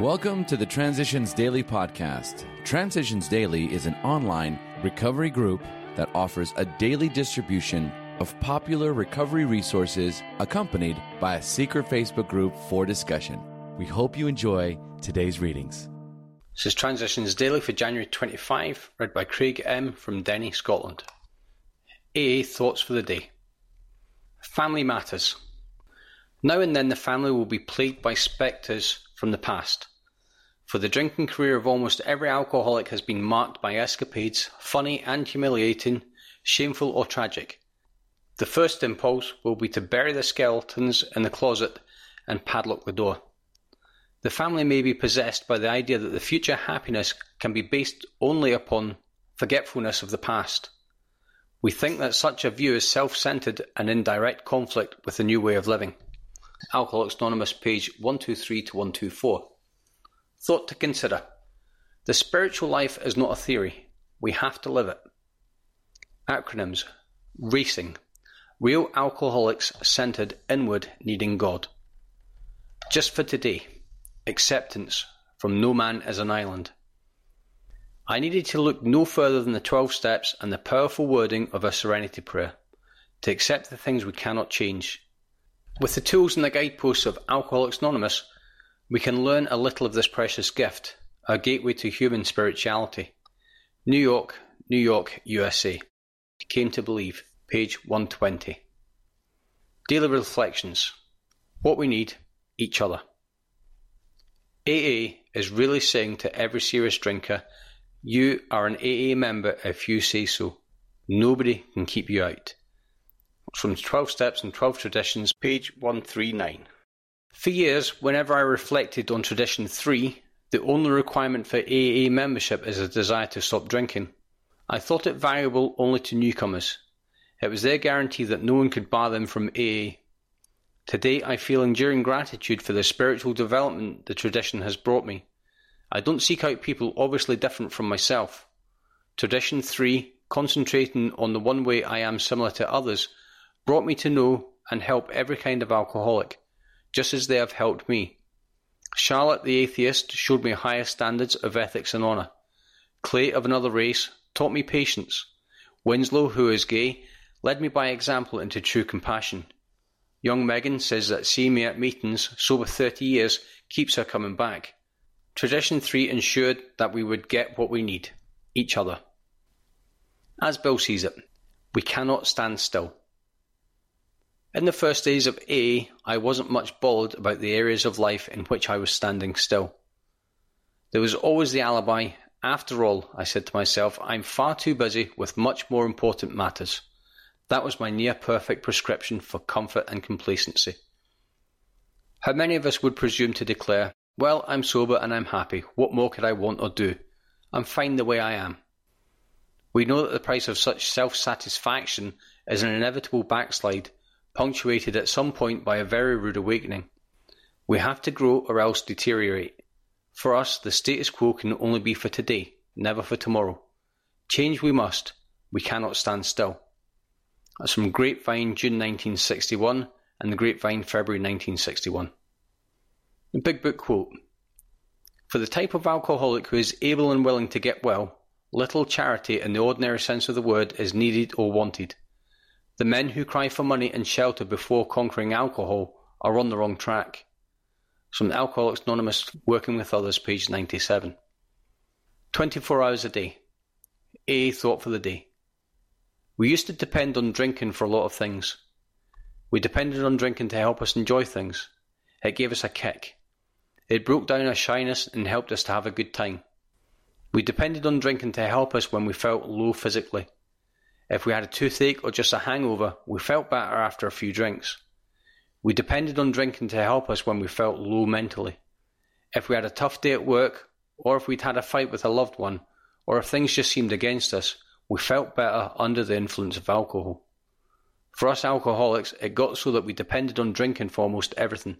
Welcome to the Transitions Daily podcast. Transitions Daily is an online recovery group that offers a daily distribution of popular recovery resources accompanied by a secret Facebook group for discussion. We hope you enjoy today's readings. This is Transitions Daily for January 25, read by Craig M. from Denny, Scotland. AA Thoughts for the Day Family Matters. Now and then the family will be plagued by spectres from the past. For the drinking career of almost every alcoholic has been marked by escapades, funny and humiliating, shameful or tragic. The first impulse will be to bury the skeletons in the closet and padlock the door. The family may be possessed by the idea that the future happiness can be based only upon forgetfulness of the past. We think that such a view is self-centered and in direct conflict with the new way of living. Alcoholics Anonymous, page 123 to 124. Thought to consider. The spiritual life is not a theory. We have to live it. Acronyms. Racing. Real alcoholics centered inward needing God. Just for today. Acceptance. From no man is an island. I needed to look no further than the 12 steps and the powerful wording of a serenity prayer. To accept the things we cannot change with the tools and the guideposts of Alcoholics Anonymous, we can learn a little of this precious gift, a gateway to human spirituality. New York, New York, USA. Came to believe, page 120. Daily Reflections. What we need, each other. AA is really saying to every serious drinker, you are an AA member if you say so. Nobody can keep you out from 12 Steps and 12 Traditions, page 139. For years, whenever I reflected on Tradition 3, the only requirement for AA membership is a desire to stop drinking. I thought it valuable only to newcomers. It was their guarantee that no one could bar them from AA. Today, I feel enduring gratitude for the spiritual development the tradition has brought me. I don't seek out people obviously different from myself. Tradition 3, concentrating on the one way I am similar to others, brought me to know and help every kind of alcoholic, just as they have helped me. Charlotte the atheist showed me higher standards of ethics and honour. Clay of another race taught me patience. Winslow, who is gay, led me by example into true compassion. Young Megan says that seeing me at meetings, sober 30 years, keeps her coming back. Tradition 3 ensured that we would get what we need each other. As Bill sees it, we cannot stand still. In the first days of A, I wasn't much bothered about the areas of life in which I was standing still. There was always the alibi. After all, I said to myself, I'm far too busy with much more important matters. That was my near perfect prescription for comfort and complacency. How many of us would presume to declare, Well, I'm sober and I'm happy. What more could I want or do? I'm fine the way I am. We know that the price of such self satisfaction is an inevitable backslide punctuated at some point by a very rude awakening. We have to grow or else deteriorate. For us, the status quo can only be for today, never for tomorrow. Change we must. We cannot stand still. That's from Grapevine, June 1961, and the Grapevine, February 1961. The Big Book quote For the type of alcoholic who is able and willing to get well, little charity in the ordinary sense of the word is needed or wanted. The men who cry for money and shelter before conquering alcohol are on the wrong track. From Alcoholics Anonymous Working with Others, page 97. 24 hours a day. A thought for the day. We used to depend on drinking for a lot of things. We depended on drinking to help us enjoy things. It gave us a kick. It broke down our shyness and helped us to have a good time. We depended on drinking to help us when we felt low physically. If we had a toothache or just a hangover, we felt better after a few drinks. We depended on drinking to help us when we felt low mentally. If we had a tough day at work, or if we'd had a fight with a loved one, or if things just seemed against us, we felt better under the influence of alcohol. For us alcoholics, it got so that we depended on drinking for almost everything.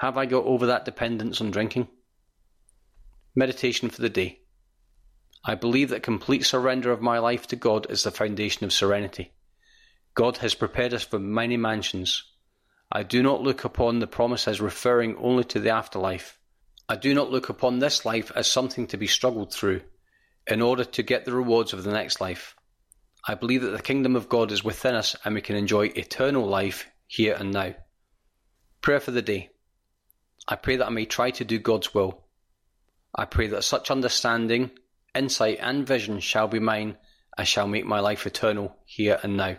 Have I got over that dependence on drinking? Meditation for the day. I believe that complete surrender of my life to God is the foundation of serenity. God has prepared us for many mansions. I do not look upon the promise as referring only to the afterlife. I do not look upon this life as something to be struggled through in order to get the rewards of the next life. I believe that the kingdom of God is within us and we can enjoy eternal life here and now. Prayer for the day. I pray that I may try to do God's will. I pray that such understanding, insight, and vision shall be mine as shall make my life eternal here and now.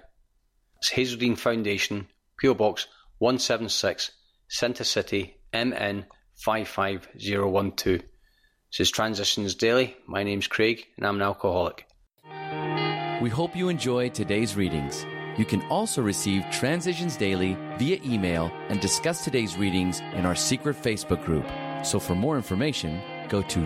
It's Hazelden Foundation, PO Box 176, Centre City, MN 55012. This is Transitions Daily. My name's Craig and I'm an alcoholic. We hope you enjoy today's readings. You can also receive Transitions Daily via email and discuss today's readings in our secret Facebook group. So for more information, go to